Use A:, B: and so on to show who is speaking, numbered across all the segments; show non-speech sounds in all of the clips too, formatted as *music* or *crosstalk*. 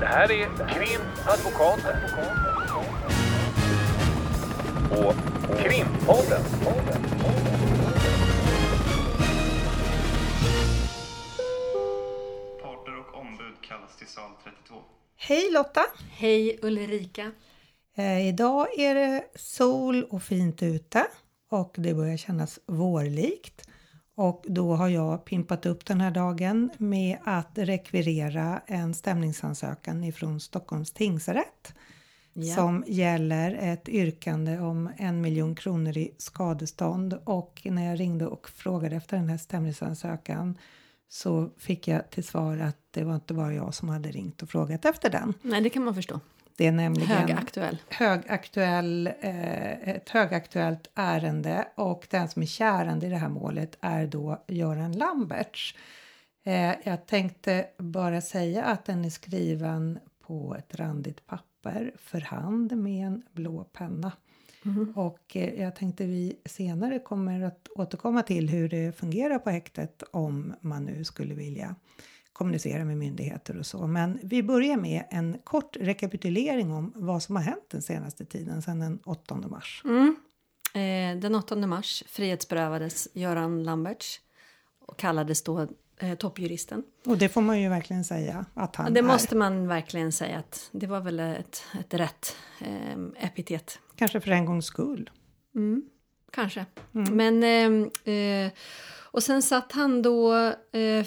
A: Det här är Krimadvokaten. Och Krimpodden.
B: Parter och ombud kallas till sal 32.
C: Hej Lotta!
D: Hej Ulrika!
C: Eh, idag är det sol och fint ute och det börjar kännas vårlikt. Och då har jag pimpat upp den här dagen med att rekvirera en stämningsansökan ifrån Stockholms tingsrätt
D: Ja.
C: som gäller ett yrkande om en miljon kronor i skadestånd och när jag ringde och frågade efter den här stämningsansökan så fick jag till svar att det var inte bara jag som hade ringt och frågat efter den.
D: Nej, det kan man förstå.
C: Det är nämligen
D: Högaktuell.
C: högaktuell, eh, ett högaktuellt ärende och den som är kärande i det här målet är då Göran Lamberts. Eh, jag tänkte bara säga att den är skriven på ett randigt papper för hand med en blå penna. Och eh, jag tänkte vi senare kommer att återkomma till hur det fungerar på häktet om man nu skulle vilja kommunicera med myndigheter och så. Men vi börjar med en kort rekapitulering om vad som har hänt den senaste tiden sedan den 8 mars.
D: Mm. Eh, den 8 mars frihetsberövades Göran Lamberts och kallades då eh, toppjuristen.
C: Och det får man ju verkligen säga att han
D: Det
C: är.
D: måste man verkligen säga att det var väl ett, ett rätt eh, epitet.
C: Kanske för en gångs skull.
D: Mm, kanske. Men... Eh, eh, och sen satt han då, eh,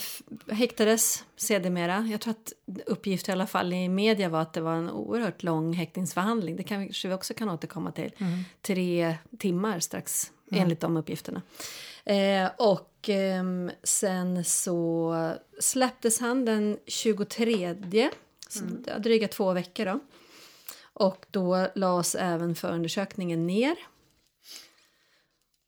D: häktades sedermera. Jag tror att uppgift i alla fall i media var att det var en oerhört lång häktningsförhandling. Det kanske vi också kan återkomma till. Tre timmar strax, enligt de uppgifterna. Eh, och ehm, sen så släpptes han den 23, så det var dryga två veckor då. Och då lades även förundersökningen ner.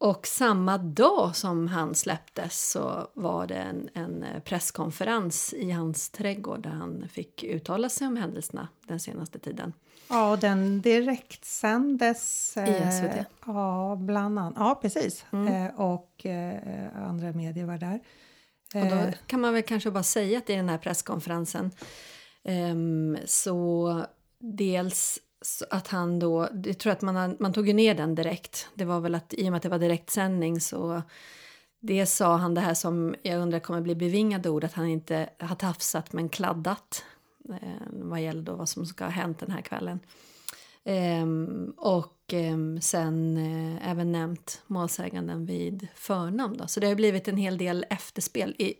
D: Och samma dag som han släpptes så var det en, en presskonferens i hans trädgård där han fick uttala sig om händelserna den senaste tiden.
C: Ja, och den direktsändes. eh,
D: I SVT.
C: Ja, bland annat. Ja, precis. Eh, och eh, andra medier var där.
D: Och då
C: Eh,
D: kan man väl kanske bara säga att i den här presskonferensen ehm, så dels så att han då, jag tror att man, man tog ju ner den direkt. Det var väl att i och med att det var direktsändning så det sa han det här som jag undrar kommer bli bevingade ord att han inte har tafsat men kladdat eh, vad gäller då vad som ska ha hänt den här kvällen. Ehm, och eh, sen eh, även nämnt målsäganden vid förnamn. Då. Så det har blivit en hel del efterspel. I,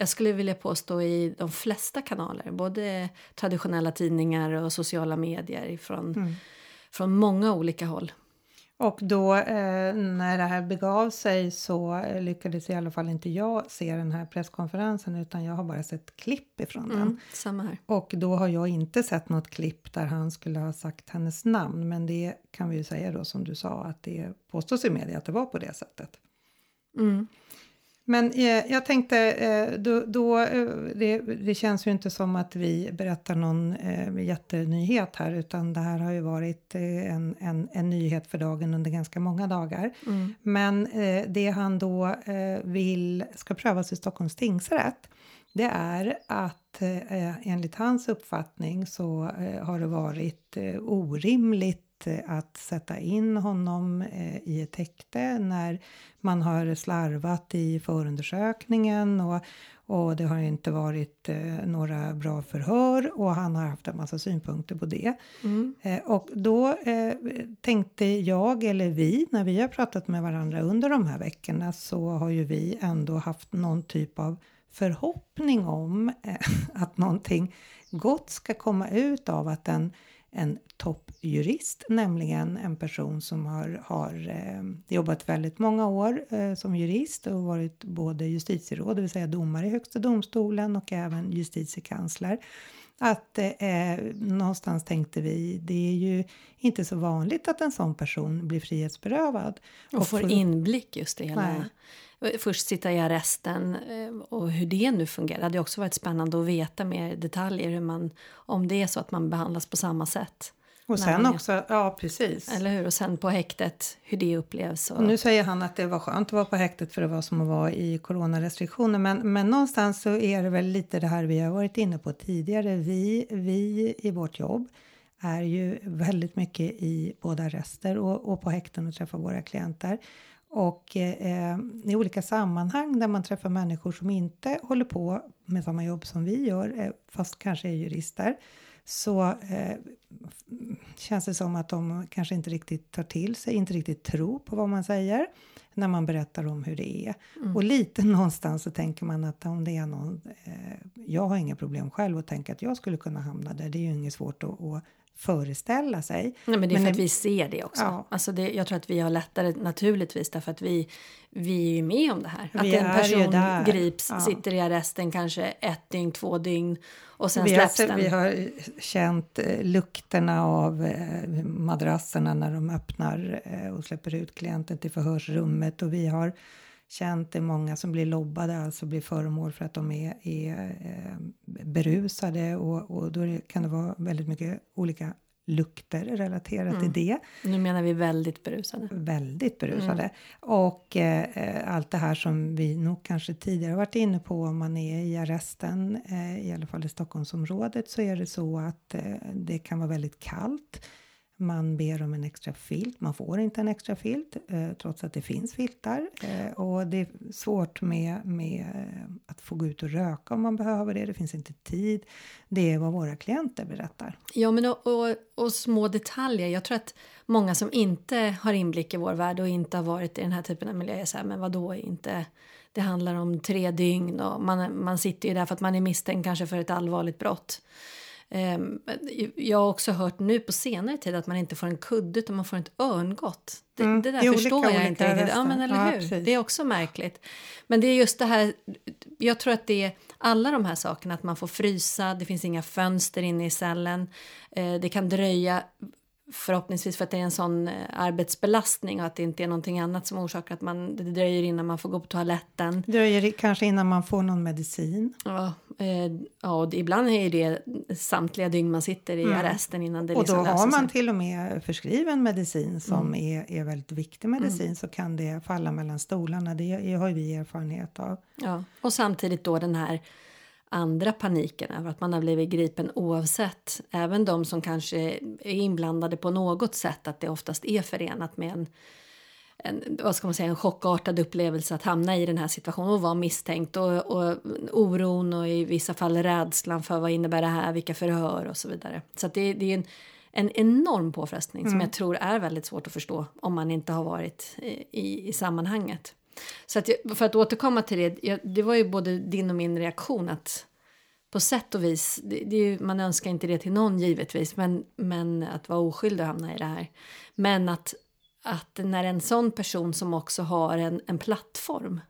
D: jag skulle vilja påstå i de flesta kanaler, både traditionella tidningar och sociala medier från, från många olika håll.
C: Och då eh, när det här begav sig så lyckades i alla fall inte jag se den här presskonferensen utan jag har bara sett klipp ifrån den.
D: Mm, samma här.
C: Och då har jag inte sett något klipp där han skulle ha sagt hennes namn. Men det kan vi ju säga då som du sa att det påstås i media att det var på det sättet.
D: Mm.
C: Men eh, jag tänkte, eh, då, då, eh, det, det känns ju inte som att vi berättar någon eh, jättenyhet här utan det här har ju varit eh, en, en, en nyhet för dagen under ganska många dagar.
D: Mm.
C: Men eh, det han då vill ska prövas i Stockholms tingsrätt det är att enligt hans uppfattning så har det varit orimligt eh, att sätta in honom eh, i ett häkte när man har slarvat i förundersökningen och, och det har inte varit eh, några bra förhör och han har haft en massa synpunkter på det.
D: Mm.
C: Och då tänkte jag, eller vi, när vi har pratat med varandra under de här veckorna så har ju vi ändå haft någon typ av förhoppning om *laughs* att någonting gott ska komma ut av att en, en toppjurist, nämligen en person som har, har eh, jobbat väldigt många år eh, som jurist och varit både justitieråd, det vill säga domare i Högsta domstolen och även justitiekansler. Att eh, någonstans tänkte vi, det är ju inte så vanligt att en sån person blir frihetsberövad.
D: Och får
C: för-
D: inblick just i hela...
C: Nej.
D: Först sitta i arresten eh, och hur det nu fungerar. Det hade också varit spännande att veta mer detaljer hur man, om det är så att man behandlas på samma sätt
C: Och sen
D: är-
C: också, ja precis.
D: Eller hur? Och sen på häktet, hur det upplevs. Och,
C: Och nu säger han att det var skönt att vara på häktet för det var som att vara i coronarestriktioner. Men, men någonstans så är det väl lite det här vi har varit inne på tidigare. Vi, vi i vårt jobb är ju väldigt mycket i både arrester och, och på häkten och träffar våra klienter. Och eh, i olika sammanhang där man träffar människor som inte håller på med samma jobb som vi gör, eh, fast kanske är jurister, så eh, känns det som att de kanske inte riktigt tar till sig, inte riktigt tror på vad man säger när man berättar om hur det är. Och lite *laughs* någonstans så tänker man att om det är någon, eh, jag har inga problem själv att tänka att jag skulle kunna hamna där, det är ju inget svårt att, att föreställa sig.
D: Nej, men det är för
C: Men
D: att
C: det-
D: vi ser det också.
C: Ja.
D: Alltså det, jag tror att vi har lättare naturligtvis därför att vi, vi är ju med om det här.
C: Vi
D: att en person grips,
C: Ja.
D: sitter i arresten kanske ett dygn, två dygn och sen
C: Vi har,
D: släpps
C: se-
D: den.
C: vi har känt eh, lukterna av eh, madrasserna när de öppnar eh, och släpper ut klienten till förhörsrummet och vi har känt det många som blir lobbade, alltså blir föremål för att de är, är eh, berusade och, och då är det, kan det vara väldigt mycket olika lukter relaterat
D: Mm.
C: till det
D: Nu menar vi väldigt berusade.
C: väldigt berusade. Och eh, allt det här som vi nog kanske tidigare varit inne på om man är i arresten, eh, i alla fall i Stockholmsområdet, så är det så att eh, det kan vara väldigt kallt. Man ber om en extra filt, man får inte en extra filt eh, trots att det finns filtar. Eh, och det är svårt med, med eh, att få gå ut och röka om man behöver det, det finns inte tid. Det är vad våra klienter berättar.
D: Ja, men och, och, och små detaljer. Jag tror att många som inte har inblick i vår värld och inte har varit i den här typen av miljö är så här, men vadå inte? Det handlar om tre dygn och man, man sitter ju där för att man är misstänkt kanske för ett allvarligt brott. Ehm, jag har också hört nu på senare tid att man inte får en kudde utan man får ett örngott. Det,
C: Mm,
D: det där
C: olika-
D: förstår jag
C: olika
D: inte riktigt. Ja, men eller
C: Ja,
D: hur?
C: precis.
D: Det är också märkligt. Men det är just det här, jag tror att det är alla de här sakerna, att man får frysa, det finns inga fönster inne i cellen, eh, det kan dröja förhoppningsvis för att det är en sån eh, arbetsbelastning och att det inte är någonting annat som orsakar att man, det dröjer innan man får gå på toaletten.
C: Dröjer kanske innan man får någon medicin.
D: Ja, eh, ja och ibland är det samtliga dygn man sitter i arresten innan det
C: Mm. Och då
D: liksom
C: har
D: löser
C: man
D: sig.
C: till och med förskriven medicin som är, är väldigt viktig medicin så kan det falla mellan stolarna. Det har ju vi erfarenhet av.
D: Ja, och samtidigt då den här andra paniken över att man har blivit gripen oavsett. Även de som kanske är inblandade på något sätt att det oftast är förenat med en, en, vad ska man säga, en chockartad upplevelse att hamna i den här situationen och vara misstänkt och, och oron och i vissa fall rädslan för vad innebär det här, vilka förhör och så vidare. Så det, det är en, en enorm påfrestning som jag tror är väldigt svårt att förstå om man inte har varit i, i, i sammanhanget. Så att jag, för att återkomma till det, jag, det var ju både din och min reaktion att på sätt och vis, det, det ju, man önskar inte det till någon givetvis, men, men att vara oskyldig och hamna i det här. Men att, att när en sån person som också har en, en plattform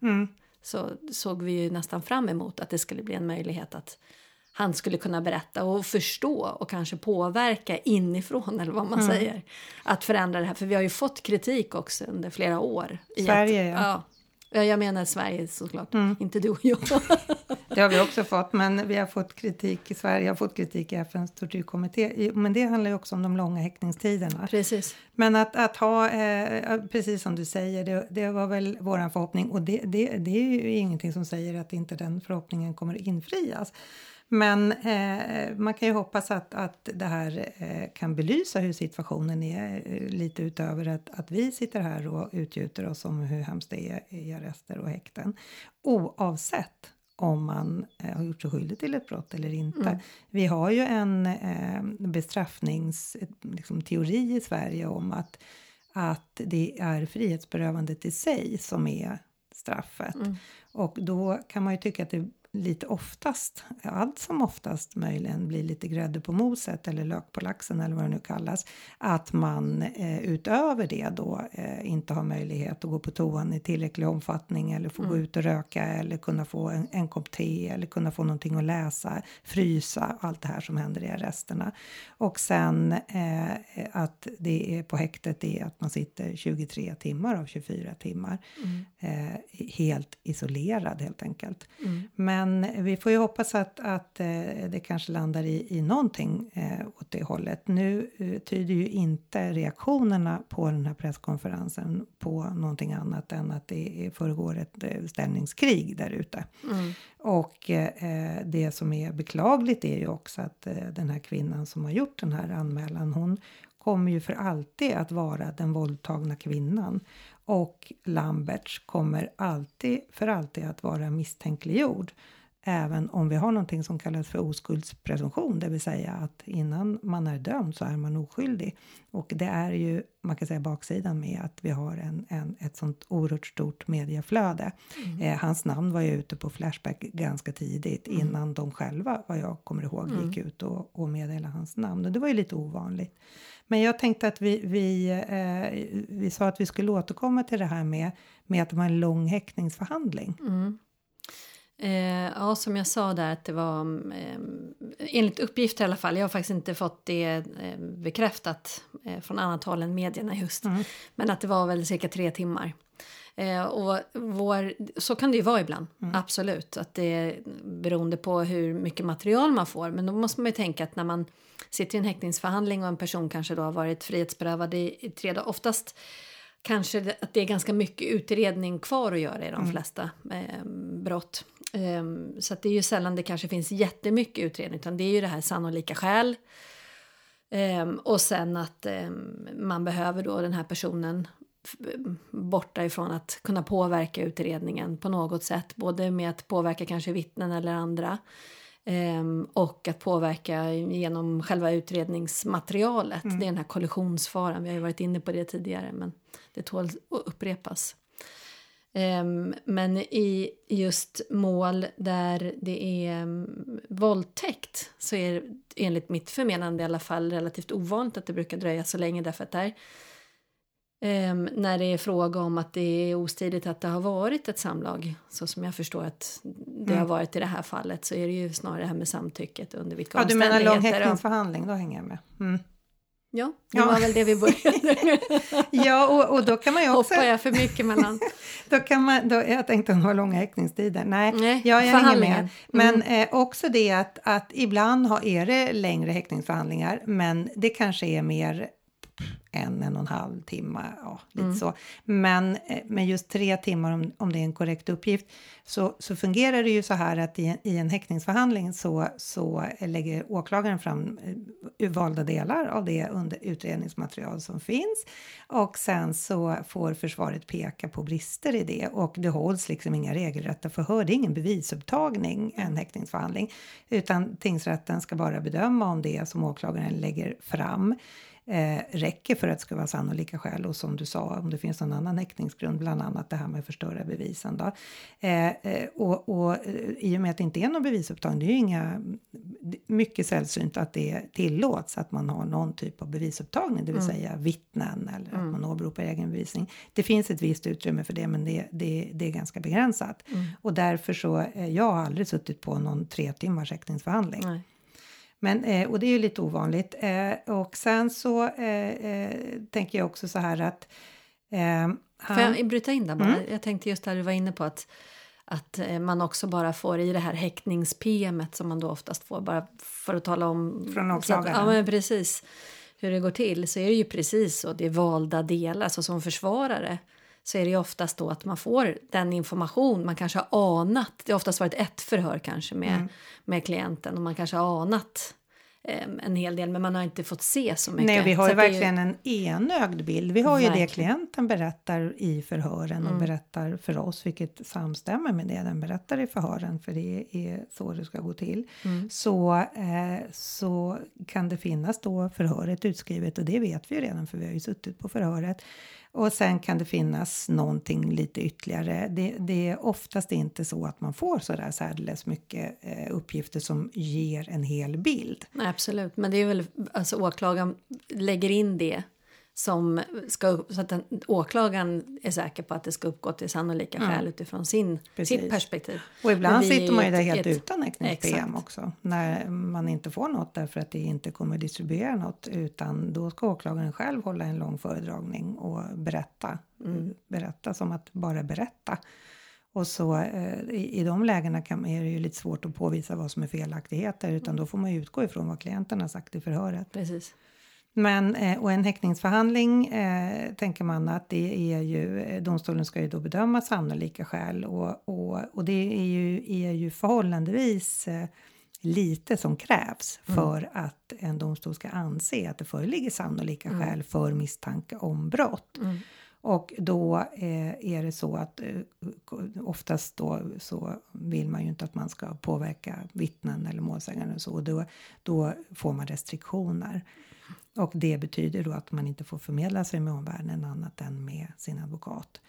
D: så såg vi ju nästan fram emot att det skulle bli en möjlighet att han skulle kunna berätta och förstå och kanske påverka inifrån eller vad man säger. Att förändra det här, för vi har ju fått kritik också under flera år. i
C: Sverige,
D: att,
C: ja.
D: ja. Ja, jag menar Sverige såklart, inte du och jag. *laughs*
C: Det har vi också fått, men vi har fått kritik i Sverige, har fått kritik i FNs tortyrkommitté. Men det handlar ju också om de långa häktningstiderna.
D: Precis.
C: Men att, att ha, eh, precis som du säger, det, det var väl vår förhoppning och det, det, det är ju ingenting som säger att inte den förhoppningen kommer att infrias. Men eh, man kan ju hoppas att, att det här eh, kan belysa hur situationen är eh, lite utöver att, att vi sitter här och utgjuter oss om hur hemskt det är i arrester och häkten. Oavsett om man eh, har gjort sig skyldig till ett brott eller inte. Vi har ju en eh, bestraffningsteori liksom, teori i Sverige om att, att det är frihetsberövandet i sig som är straffet. Och då kan man ju tycka att det lite oftast, allt som oftast möjligen blir lite grädde på moset eller lök på laxen eller vad det nu kallas, att man eh, utöver det då eh, inte har möjlighet att gå på toan i tillräcklig omfattning eller få gå ut och röka eller kunna få en, en kopp te eller kunna få någonting att läsa, frysa, allt det här som händer i arresterna. Och sen eh, att det är på häktet är att man sitter 23 timmar av 24 timmar eh, helt isolerad helt enkelt. Men men vi får ju hoppas att, att eh, det kanske landar i, i någonting eh, åt det hållet. Nu eh, tyder ju inte reaktionerna på den här presskonferensen på någonting annat än att det föregår ett ställningskrig där ute.
D: Mm.
C: Och det som är beklagligt är ju också att den här kvinnan som har gjort den här anmälan, hon kommer ju för alltid att vara den våldtagna kvinnan. Och Lamberts kommer alltid för alltid att vara misstänkliggjord. Även om vi har någonting som kallas för oskuldspresumtion, det vill säga att innan man är dömd så är man oskyldig. Och det är ju, man kan säga baksidan med att vi har en, en, ett sånt oerhört stort medieflöde.
D: Mm.
C: Eh, hans namn var ju ute på Flashback ganska tidigt
D: Mm.
C: innan de själva, vad jag kommer ihåg, gick ut och, och meddelade hans namn. Och det var ju lite ovanligt. Men jag tänkte att vi, vi, eh, vi sa att vi skulle återkomma till det här med, med att det var en lång häktningsförhandling.
D: Mm. Eh, ja, som jag sa där att det var eh, enligt uppgift i alla fall. Jag har faktiskt inte fått det eh, bekräftat eh, från annat håll än medierna just.
C: Mm.
D: Men att det var väl cirka tre timmar. Eh, och vår, så kan det ju vara ibland, absolut. Att det är beroende på hur mycket material man får. Men då måste man ju tänka att när man sitter i en häktningsförhandling och en person kanske då har varit frihetsberövad i, i tre dagar. Oftast kanske att det är ganska mycket utredning kvar att göra i de flesta eh, brott. Eh, så att det är ju sällan det kanske finns jättemycket utredning utan det är ju det här sannolika skäl. Eh, och sen att eh, man behöver då den här personen borta ifrån att kunna påverka utredningen på något sätt. Både med att påverka kanske vittnen eller andra. Ehm, och att påverka genom själva utredningsmaterialet. Det är den här kollisionsfaran. Vi har ju varit inne på det tidigare men det tål att upprepas. Ehm, men i just mål där det är um, våldtäkt så är det enligt mitt förmenande i alla fall relativt ovanligt att det brukar dröja så länge därför att där Ehm, när det är fråga om att det är ostridigt att det har varit ett samlag, så som jag förstår att det
C: Mm.
D: har varit i det här fallet, så är det ju snarare det här med samtycket under vilka
C: Ja, du menar lång häktningsförhandling, då hänger jag med. Mm.
D: Ja, det
C: Ja.
D: var väl det vi började med. *laughs*
C: Ja, och, och då kan man ju också...
D: Hoppar jag för mycket mellan... *laughs*
C: Då kan man, då, jag tänkte det var långa häktningstider. Nej,
D: Nej,
C: ja, jag hänger med.
D: Mm.
C: Men eh, också det att, att ibland har, är det längre häktningsförhandlingar, men det kanske är mer en, en och en halv timme, ja, lite
D: Mm.
C: så. Men eh, med just tre timmar, om, om det är en korrekt uppgift, så, så fungerar det ju så här att i, en- i en häktningsförhandling så, så lägger åklagaren fram eh, valda delar av det under utredningsmaterial som finns och sen så får försvaret peka på brister i det och det hålls liksom inga regelrätta förhör. Det är ingen bevisupptagning, en häktningsförhandling, utan tingsrätten ska bara bedöma om det som åklagaren lägger fram eh, räcker för att det ska vara sannolika skäl och som du sa om det finns någon annan häktningsgrund, bland annat det här med att förstöra bevisen. Då. Eh, och, och eh, i och med att det inte är någon bevisupptagning, det är ju inga, mycket sällsynt att det tillåts att man har någon typ av bevisupptagning, det vill säga vittnen eller att man åberopar egen bevisning. Det finns ett visst utrymme för det, men det, det, det är ganska begränsat. Och därför så, eh, jag har aldrig suttit på någon tre timmars häktningsförhandling.
D: Nej.
C: Men, eh, och det är ju lite ovanligt. Eh, och sen så eh, eh, tänker jag också så här att... Eh,
D: Får
C: han,
D: jag bryta in där bara?
C: Mm.
D: Jag tänkte just där du var inne på att, att eh, man också bara får i det här häktnings-PMet som man då oftast får bara för att tala om...
C: Från
D: så
C: åklagaren.
D: Ja, men precis. Hur det går till så är det ju precis så. Det är valda delar. Alltså som försvarare så är det ju oftast då att man får den information man kanske har anat. Det har oftast varit ett förhör kanske med,
C: Mm.
D: med klienten och man kanske har anat en hel del men man har inte fått se så mycket.
C: nej, vi har ju verkligen en enögd bild. Vi har ju det
D: Verkligen.
C: klienten berättar i förhören och berättar för oss, vilket samstämmer med det den berättar i förhören, för det är så det ska gå till. Så, eh, så kan det finnas då förhöret utskrivet och det vet vi ju redan för vi har ju suttit på förhöret. Och sen kan det finnas någonting lite ytterligare. Det, det är oftast inte så att man får så där särdeles mycket eh, uppgifter som ger en hel bild.
D: Nej, absolut, men det är väl alltså åklagaren lägger in det som ska upp, så att den, åklagaren är säker på att det ska uppgå till sannolika skäl utifrån sin,
C: Precis.
D: sitt perspektiv.
C: Och ibland sitter man ju där helt
D: ett-
C: utan häktnings-PM
D: Exakt.
C: också. När man inte får något därför att det inte kommer distribuera något. Utan då ska åklagaren själv hålla en lång föredragning och berätta.
D: Mm.
C: Berätta som att bara berätta. Och så eh, i, i de lägena kan, är det ju lite svårt att påvisa vad som är felaktigheter utan då får man utgå ifrån vad klienten har sagt i förhöret.
D: Precis.
C: Men, eh, och en häktningsförhandling eh, tänker man att det är ju, eh, domstolen ska ju då bedöma sannolika skäl och, och, och det är ju, är ju förhållandevis eh, lite som krävs för att en domstol ska anse att det föreligger sannolika skäl för misstanke om brott. Och då eh, är det så att eh, oftast då så vill man ju inte att man ska påverka vittnen eller målsägande och så. Och då, då får man restriktioner. Och det betyder då att man inte får förmedla sig med omvärlden annat än med sin advokat.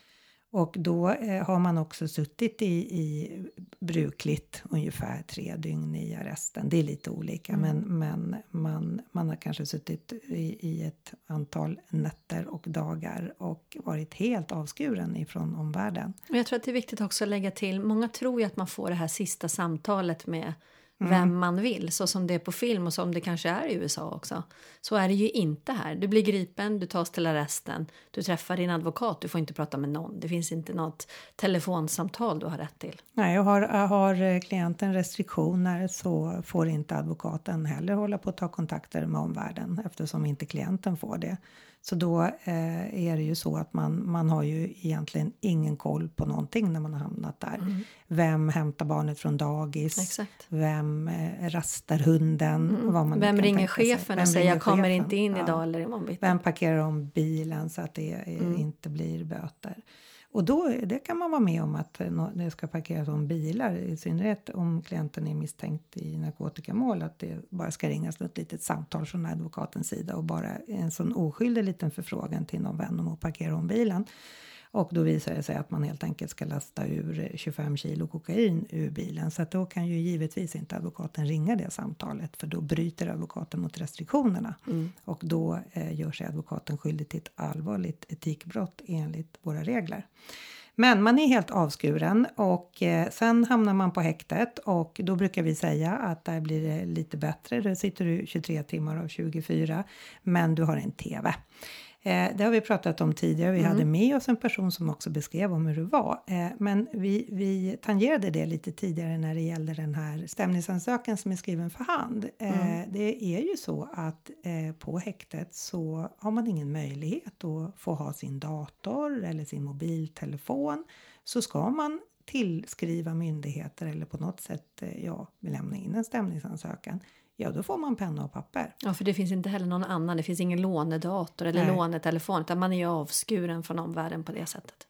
C: Och då eh, har man också suttit i, i brukligt ungefär tre dygn i arresten. Det är lite olika, men, men man, man har kanske suttit i, i ett antal nätter och dagar och varit helt avskuren ifrån omvärlden.
D: Jag tror att det är viktigt också att lägga till, många tror ju att man får det här sista samtalet med vem man vill, så som det är på film och som det kanske är i USA också. Så är det ju inte här. Du blir gripen, du tas till arresten, du träffar din advokat, du får inte prata med någon. Det finns inte något telefonsamtal du har rätt till.
C: Nej, och har, har klienten restriktioner så får inte advokaten heller hålla på att ta kontakter med omvärlden eftersom inte klienten får det. Så då eh, är det ju så att man, man har ju egentligen ingen koll på någonting när man har hamnat där. Vem hämtar barnet från dagis?
D: Exakt.
C: Vem eh, rastar hunden? Vad man
D: Vem ringer chefen
C: Vem
D: och säger jag kommer
C: chefen?
D: inte in
C: Ja.
D: idag eller imorgon?
C: Vem parkerar om bilen så att det eh, inte blir böter? Och då det kan man vara med om att eh, det ska parkeras om bilar, i synnerhet om klienten är misstänkt i narkotikamål, att det bara ska ringas ett litet samtal från advokatens sida och bara en sån oskyldig liten förfrågan till någon vän om att parkera om bilen. Och då visar det sig att man helt enkelt ska lasta ur eh, 25 kilo kokain ur bilen. Så då kan ju givetvis inte advokaten ringa det samtalet för då bryter advokaten mot restriktionerna. Och då eh, gör sig advokaten skyldig till ett allvarligt etikbrott enligt våra regler. Men man är helt avskuren och eh, sen hamnar man på häktet och då brukar vi säga att där blir det lite bättre. Där sitter du 23 timmar av 24 men du har en TV. Eh, det har vi pratat om tidigare. Vi hade med oss en person som också beskrev om hur det var. Eh, men vi, vi tangerade det lite tidigare när det gällde den här stämningsansökan som är skriven för hand. Eh, Det är ju så att eh, på häktet så har man ingen möjlighet att få ha sin dator eller sin mobiltelefon. Så ska man tillskriva myndigheter eller på något sätt eh, ja, lämna in en stämningsansökan. Ja, då får man penna och papper.
D: Ja, för det finns inte heller någon annan. Det finns ingen lånedator eller
C: Nej.
D: lånetelefon utan man är ju avskuren från omvärlden på det sättet.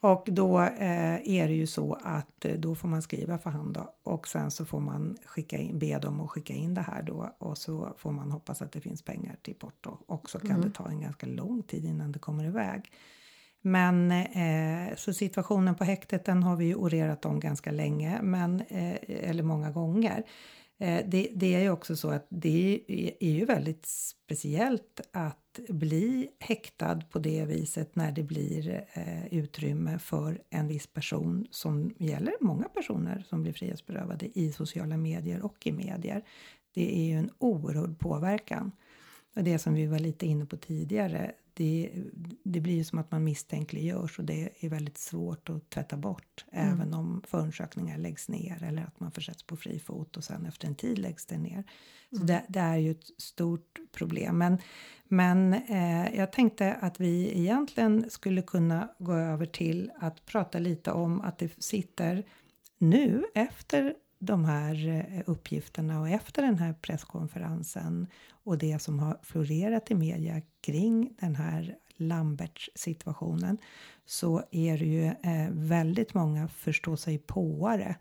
C: Och då eh, är det ju så att eh, då får man skriva för hand då, och sen så får man skicka in, be dem att skicka in det här då och så får man hoppas att det finns pengar till porto och så kan det ta en ganska lång tid innan det kommer iväg. Men så situationen på häktet den har vi ju orerat om ganska länge, men, eh, eller många gånger. Eh, det, det är ju också så att det är, ju väldigt speciellt att bli häktad på det viset när det blir eh, utrymme för en viss person som gäller många personer som blir frihetsberövade i sociala medier och i medier. Det är ju en oerhörd påverkan. Och det som vi var lite inne på tidigare, det, det blir ju som att man misstänkliggörs och det är väldigt svårt att tvätta bort även om förundersökningar läggs ner eller att man försätts på fri fot och sen efter en tid läggs det ner. Så det, det är ju ett stort problem. Men, men eh, jag tänkte att vi egentligen skulle kunna gå över till att prata lite om att det sitter nu efter de här eh, uppgifterna och efter den här presskonferensen och det som har florerat i media kring den här Lamberts situationen så är det ju eh, väldigt många förstå sig påare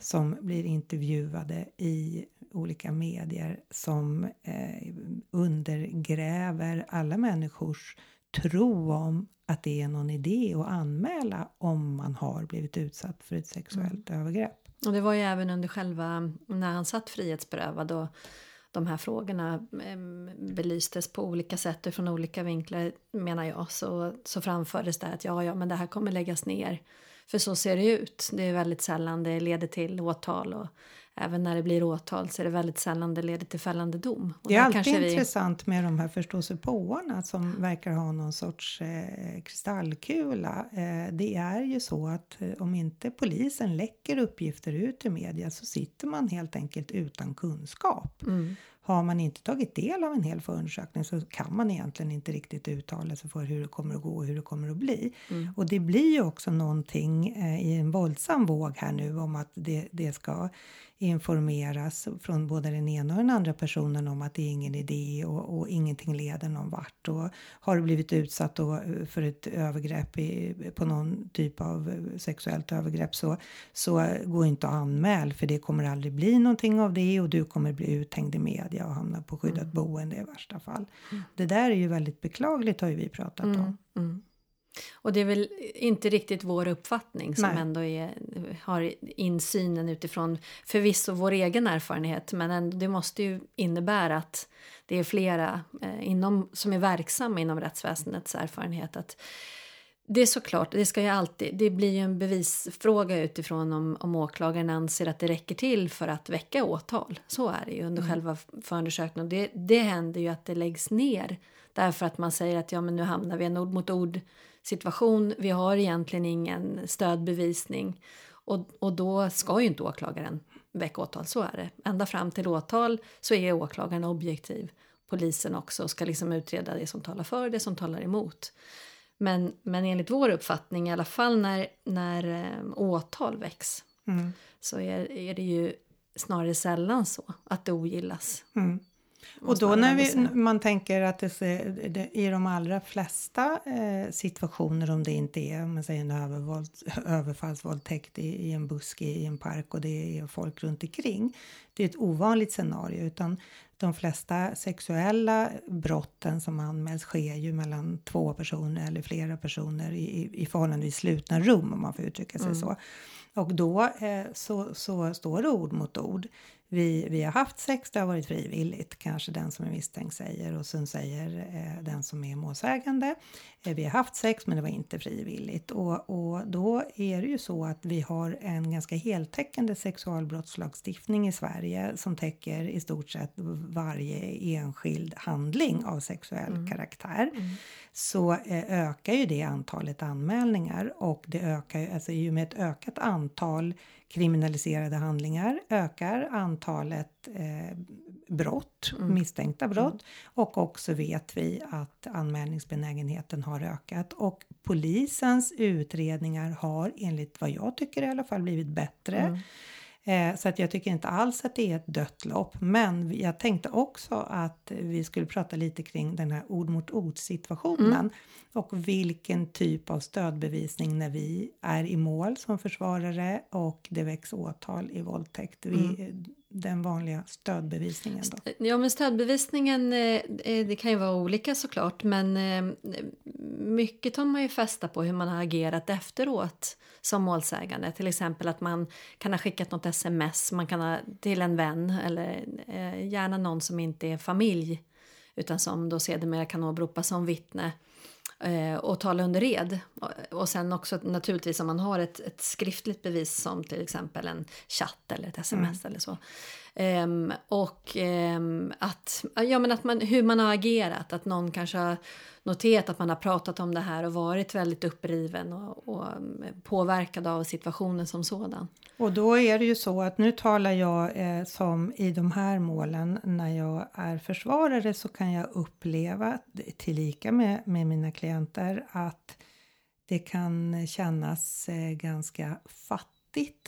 C: som blir intervjuade i olika medier som eh, undergräver alla människors tro om att det är någon idé att anmäla om man har blivit utsatt för ett sexuellt övergrepp.
D: Och det var ju även under själva, när han satt frihetsberövad och de här frågorna eh, belystes på olika sätt och från olika vinklar menar jag så, så framfördes det att ja, ja, men det här kommer läggas ner. För så ser det ut. Det är väldigt sällan det leder till åtal och även när det blir åtal så är det väldigt sällan det leder till fällande dom. Och
C: det är alltid
D: vi-
C: intressant med de här förståsigpåarna som verkar ha någon sorts eh, kristallkula. Eh, det är ju så att eh, om inte polisen läcker uppgifter ut i media så sitter man helt enkelt utan kunskap.
D: Mm.
C: Har man inte tagit del av en hel förundersökning så kan man egentligen inte riktigt uttala sig för hur det kommer att gå och hur det kommer att bli.
D: Mm.
C: Och det blir ju också någonting eh, i en våldsam våg här nu om att det, det ska informeras från både den ena och den andra personen om att det är ingen idé och, och ingenting leder någon vart. Och har du blivit utsatt eh, för ett övergrepp i, på någon typ av eh, sexuellt övergrepp så, så eh, gå inte och anmäl för det kommer aldrig bli någonting av det och du kommer bli uthängd i media och hamna på skyddat boende i värsta fall. Det där är ju väldigt beklagligt har ju vi pratat om.
D: Mm, mm. Och det är väl inte riktigt vår uppfattning som
C: Nej.
D: ändå är, har insynen utifrån förvisso vår egen erfarenhet men ändå, det måste ju innebära att det är flera eh, inom, som är verksamma inom rättsväsendets erfarenhet att det är såklart, det ska ju alltid, det blir ju en bevisfråga utifrån om, om åklagaren anser att det räcker till för att väcka åtal. Så är det ju under själva förundersökningen. Det, det händer ju att det läggs ner därför att man säger att ja men nu hamnar vi i en ord mot ord situation. Vi har egentligen ingen stödbevisning och, och då ska ju inte åklagaren väcka åtal. Så är det. Ända fram till åtal så är åklagaren objektiv. Polisen också ska liksom utreda det som talar för, det som talar emot. Men, men enligt vår uppfattning, i alla fall när, när eh, åtal väcks
C: Mm.
D: så är, är det ju snarare sällan så att det ogillas.
C: Mm. Och då när vi, man tänker att det, det, i de allra flesta eh, situationer om det inte är om man säger en övervåld, överfallsvåldtäkt i, i en buske i en park och det är folk runt omkring. Det är ett ovanligt scenario utan de flesta sexuella brotten som anmäls sker ju mellan två personer eller flera personer i, i, i förhållandevis slutna rum om man får uttrycka sig så. Och då eh, så, så står det ord mot ord. Vi, vi har haft sex, det har varit frivilligt, kanske den som är misstänkt säger och sen säger eh, den som är målsägande. Eh, vi har haft sex men det var inte frivilligt. Och, och då är det ju så att vi har en ganska heltäckande sexualbrottslagstiftning i Sverige som täcker i stort sett varje enskild handling av sexuell karaktär. Så eh, ökar ju det antalet anmälningar och det ökar ju, alltså i och med ett ökat antal kriminaliserade handlingar ökar antalet eh, brott, misstänkta brott och också vet vi att anmälningsbenägenheten har ökat och polisens utredningar har enligt vad jag tycker i alla fall blivit bättre. Eh, så att jag tycker inte alls att det är ett dött lopp. Men jag tänkte också att vi skulle prata lite kring den här ord mot ord situationen. Och vilken typ av stödbevisning när vi är i mål som försvarare och det väcks åtal i våldtäkt. Vi, den vanliga stödbevisningen då.
D: Ja, men stödbevisningen eh, eh, det kan ju vara olika såklart men eh, mycket tar man ju fästa på hur man har agerat efteråt som målsägande. Till exempel att man kan ha skickat något sms man kan ha, till en vän eller gärna någon som inte är familj utan som då sedermera kan åberopas som vittne och tala under ed. Och, sen också naturligtvis om man har ett, ett skriftligt bevis som till exempel en chatt eller ett sms eller så. Um, och um, att, ja, men att man, hur man har agerat, att någon kanske har noterat att man har pratat om det här och varit väldigt uppriven och, och ehm, påverkad av situationen som sådan.
C: Och då är det ju så att nu talar jag eh, som i de här målen när jag är försvarare så kan jag uppleva tillika med, med mina klienter att det kan kännas eh, ganska fattigt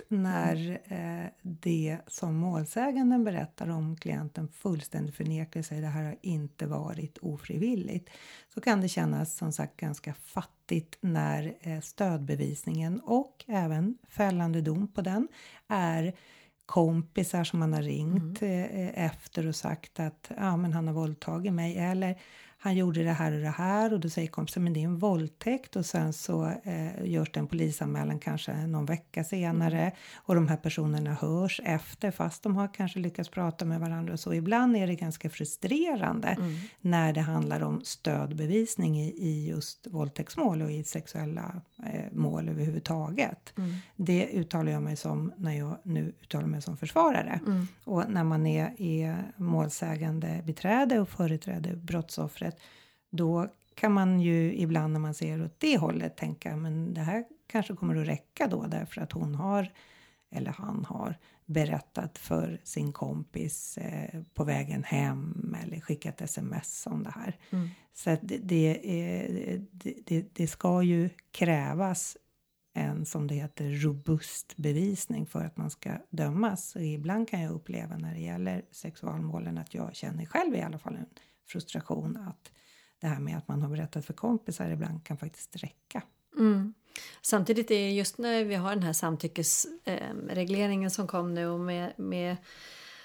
C: när eh, det som målsäganden berättar om klienten fullständigt förnekar sig. Det här har inte varit ofrivilligt. Så kan det kännas som sagt ganska fattigt när eh, stödbevisningen och även fällande dom på den är kompisar som man har ringt eh, efter och sagt att ja, men han har våldtagit mig eller han gjorde det här och det här och då säger kompisen men det är en våldtäkt och sen så eh, görs det en polisanmälan kanske någon vecka senare och de här personerna hörs efter fast de har kanske lyckats prata med varandra och så. Ibland är det ganska frustrerande
D: Mm.
C: när det handlar om stödbevisning i, i just våldtäktsmål och i sexuella eh, mål överhuvudtaget.
D: Mm.
C: Det uttalar jag mig som när jag nu uttalar mig som försvarare.
D: Mm.
C: Och när man är, är målsägande beträde och företräder brottsoffret då kan man ju ibland när man ser åt det hållet tänka men det här kanske kommer att räcka då därför att hon har eller han har berättat för sin kompis eh, på vägen hem eller skickat sms om det här.
D: Mm.
C: Så det, det, det, det ska ju krävas en som det heter robust bevisning för att man ska dömas. Och ibland kan jag uppleva när det gäller sexualmålen att jag känner själv i alla fall en frustration att det här med att man har berättat för kompisar ibland kan faktiskt räcka.
D: Mm. Samtidigt är just när vi har den här samtyckesregleringen som kom nu och med, med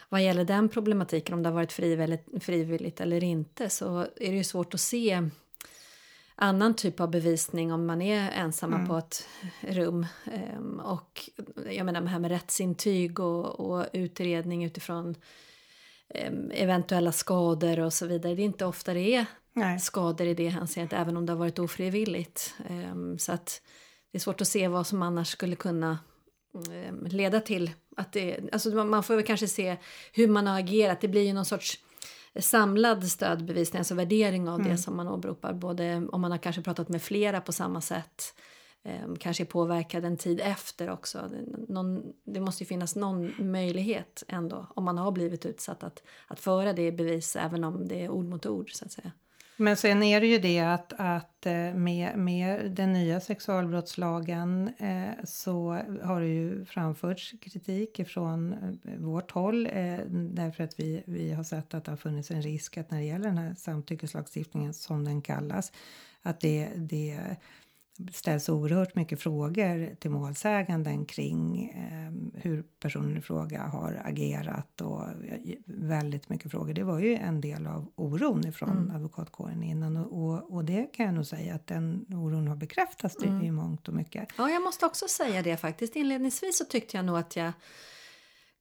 D: vad gäller den problematiken om det har varit frivilligt, frivilligt eller inte så är det ju svårt att se annan typ av bevisning om man är ensamma på ett rum. Ehm, och jag menar det här med rättsintyg och, och utredning utifrån ehm, eventuella skador och så vidare. Det är inte ofta det är
C: Nej.
D: skador i det hänseendet även om det har varit ofrivilligt. Så att det är svårt att se vad som annars skulle kunna leda till att det, alltså man- får väl kanske se hur man har agerat. Det blir ju någon sorts samlad stödbevisning, alltså värdering av det som man åberopar. Både om man har kanske pratat med flera på samma sätt, Ehm, kanske är påverkad en tid efter också. Det- Någon, det måste ju finnas någon möjlighet ändå, om man har blivit utsatt, att, att föra det i bevis även om det är ord mot ord så att säga.
C: Men sen är det ju det att, att eh, med, med den nya sexualbrottslagen eh, så har det ju framförts kritik ifrån eh, vårt håll eh, därför att vi, vi har sett att det har funnits en risk att när det gäller den här samtyckeslagstiftningen som den kallas att det, det ställs oerhört mycket frågor till målsäganden kring eh, hur personen i fråga har agerat och eh, väldigt mycket frågor. Det var ju en del av oron ifrån advokatkåren innan och, och, och det kan jag nog säga att den oron har bekräftats i, i mångt och mycket.
D: Ja, jag måste också säga det faktiskt. Inledningsvis så tyckte jag nog att jag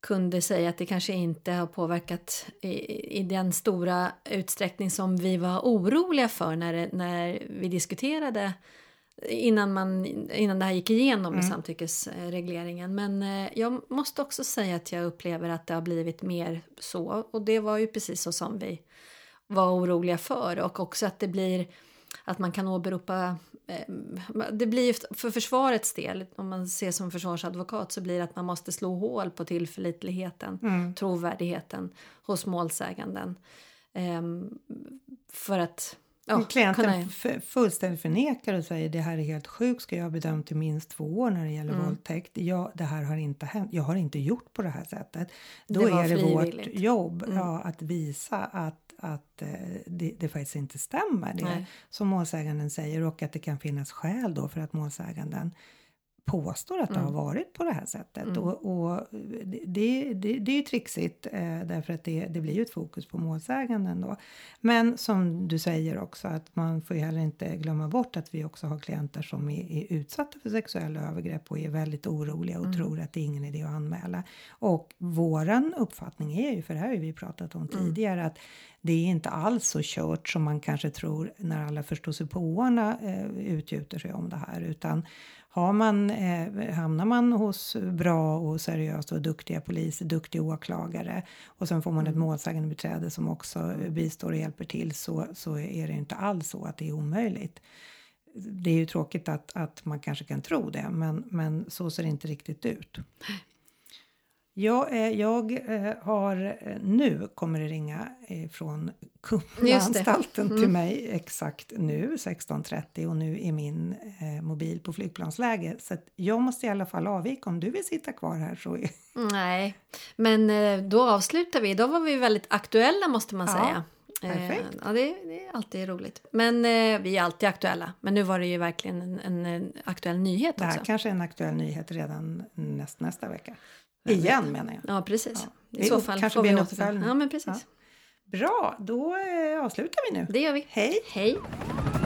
D: kunde säga att det kanske inte har påverkat i, i den stora utsträckning som vi var oroliga för när, när vi diskuterade innan, man, innan det här gick igenom med samtyckesregleringen. Men eh, jag måste också säga att jag upplever att det har blivit mer så. Och det var ju precis så som vi var oroliga för. Och också att det blir att man kan åberopa eh, det blir för försvarets del, om man ser som försvarsadvokat så blir det att man måste slå hål på tillförlitligheten, trovärdigheten hos målsäganden. Ehm, för att ja,
C: klienten fullständigt förnekar och säger det här är helt sjukt, ska jag ha bedömt till minst två år när det gäller
D: Mm.
C: våldtäkt? Ja, det här har inte hänt. Jag har inte gjort på det här sättet. Då
D: Det
C: är det vårt
D: frivilligt. Mm.
C: jobb ja, att visa att, att eh, det, det faktiskt inte stämmer det
D: Nej.
C: som målsäganden säger och att det kan finnas skäl då för att målsäganden påstår att det
D: Mm.
C: har varit på det här sättet. Och, och det, det, det, är ju trixigt eh, därför att det, det blir ju ett fokus på målsäganden då. Men som du säger också att man får ju heller inte glömma bort att vi också har klienter som är, är utsatta för sexuella övergrepp och är väldigt oroliga och tror att det är ingen idé att anmäla. Och våran uppfattning är ju, för det här har vi pratat om tidigare, att det är inte alls så kört som man kanske tror när alla förståsigpåarna eh, utgjuter sig om det här utan har man, eh, hamnar man hos bra och seriösa och duktiga poliser, duktiga åklagare och sen får man ett målsägande beträde som också bistår och hjälper till så, så är det inte alls så att det är omöjligt. Det är ju tråkigt att, att man kanske kan tro det men, men så ser det inte riktigt ut. Jag, eh, jag eh, har eh, nu kommer det ringa från Kumlaanstalten till mig exakt nu 16.30 och nu är min mobil på flygplansläge så att jag måste i alla fall avvika om du vill sitta kvar här så
D: Nej, men då avslutar vi. Då var vi väldigt aktuella måste man
C: Ja,
D: säga.
C: perfekt.
D: Ja, det, det är alltid roligt. Men vi är alltid aktuella. Men nu var det ju verkligen en, en, aktuell nyhet
C: det här
D: också.
C: kanske är en aktuell nyhet redan näst, nästa vecka. Igen menar jag.
D: Ja, precis.
C: Ja.
D: I så fall
C: kanske
D: får vi återkomma. Ja, men precis.
C: Ja. Bra, då eh, avslutar vi nu.
D: Det gör vi.
C: Hej!
D: Hej!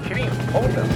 A: Krimpodden.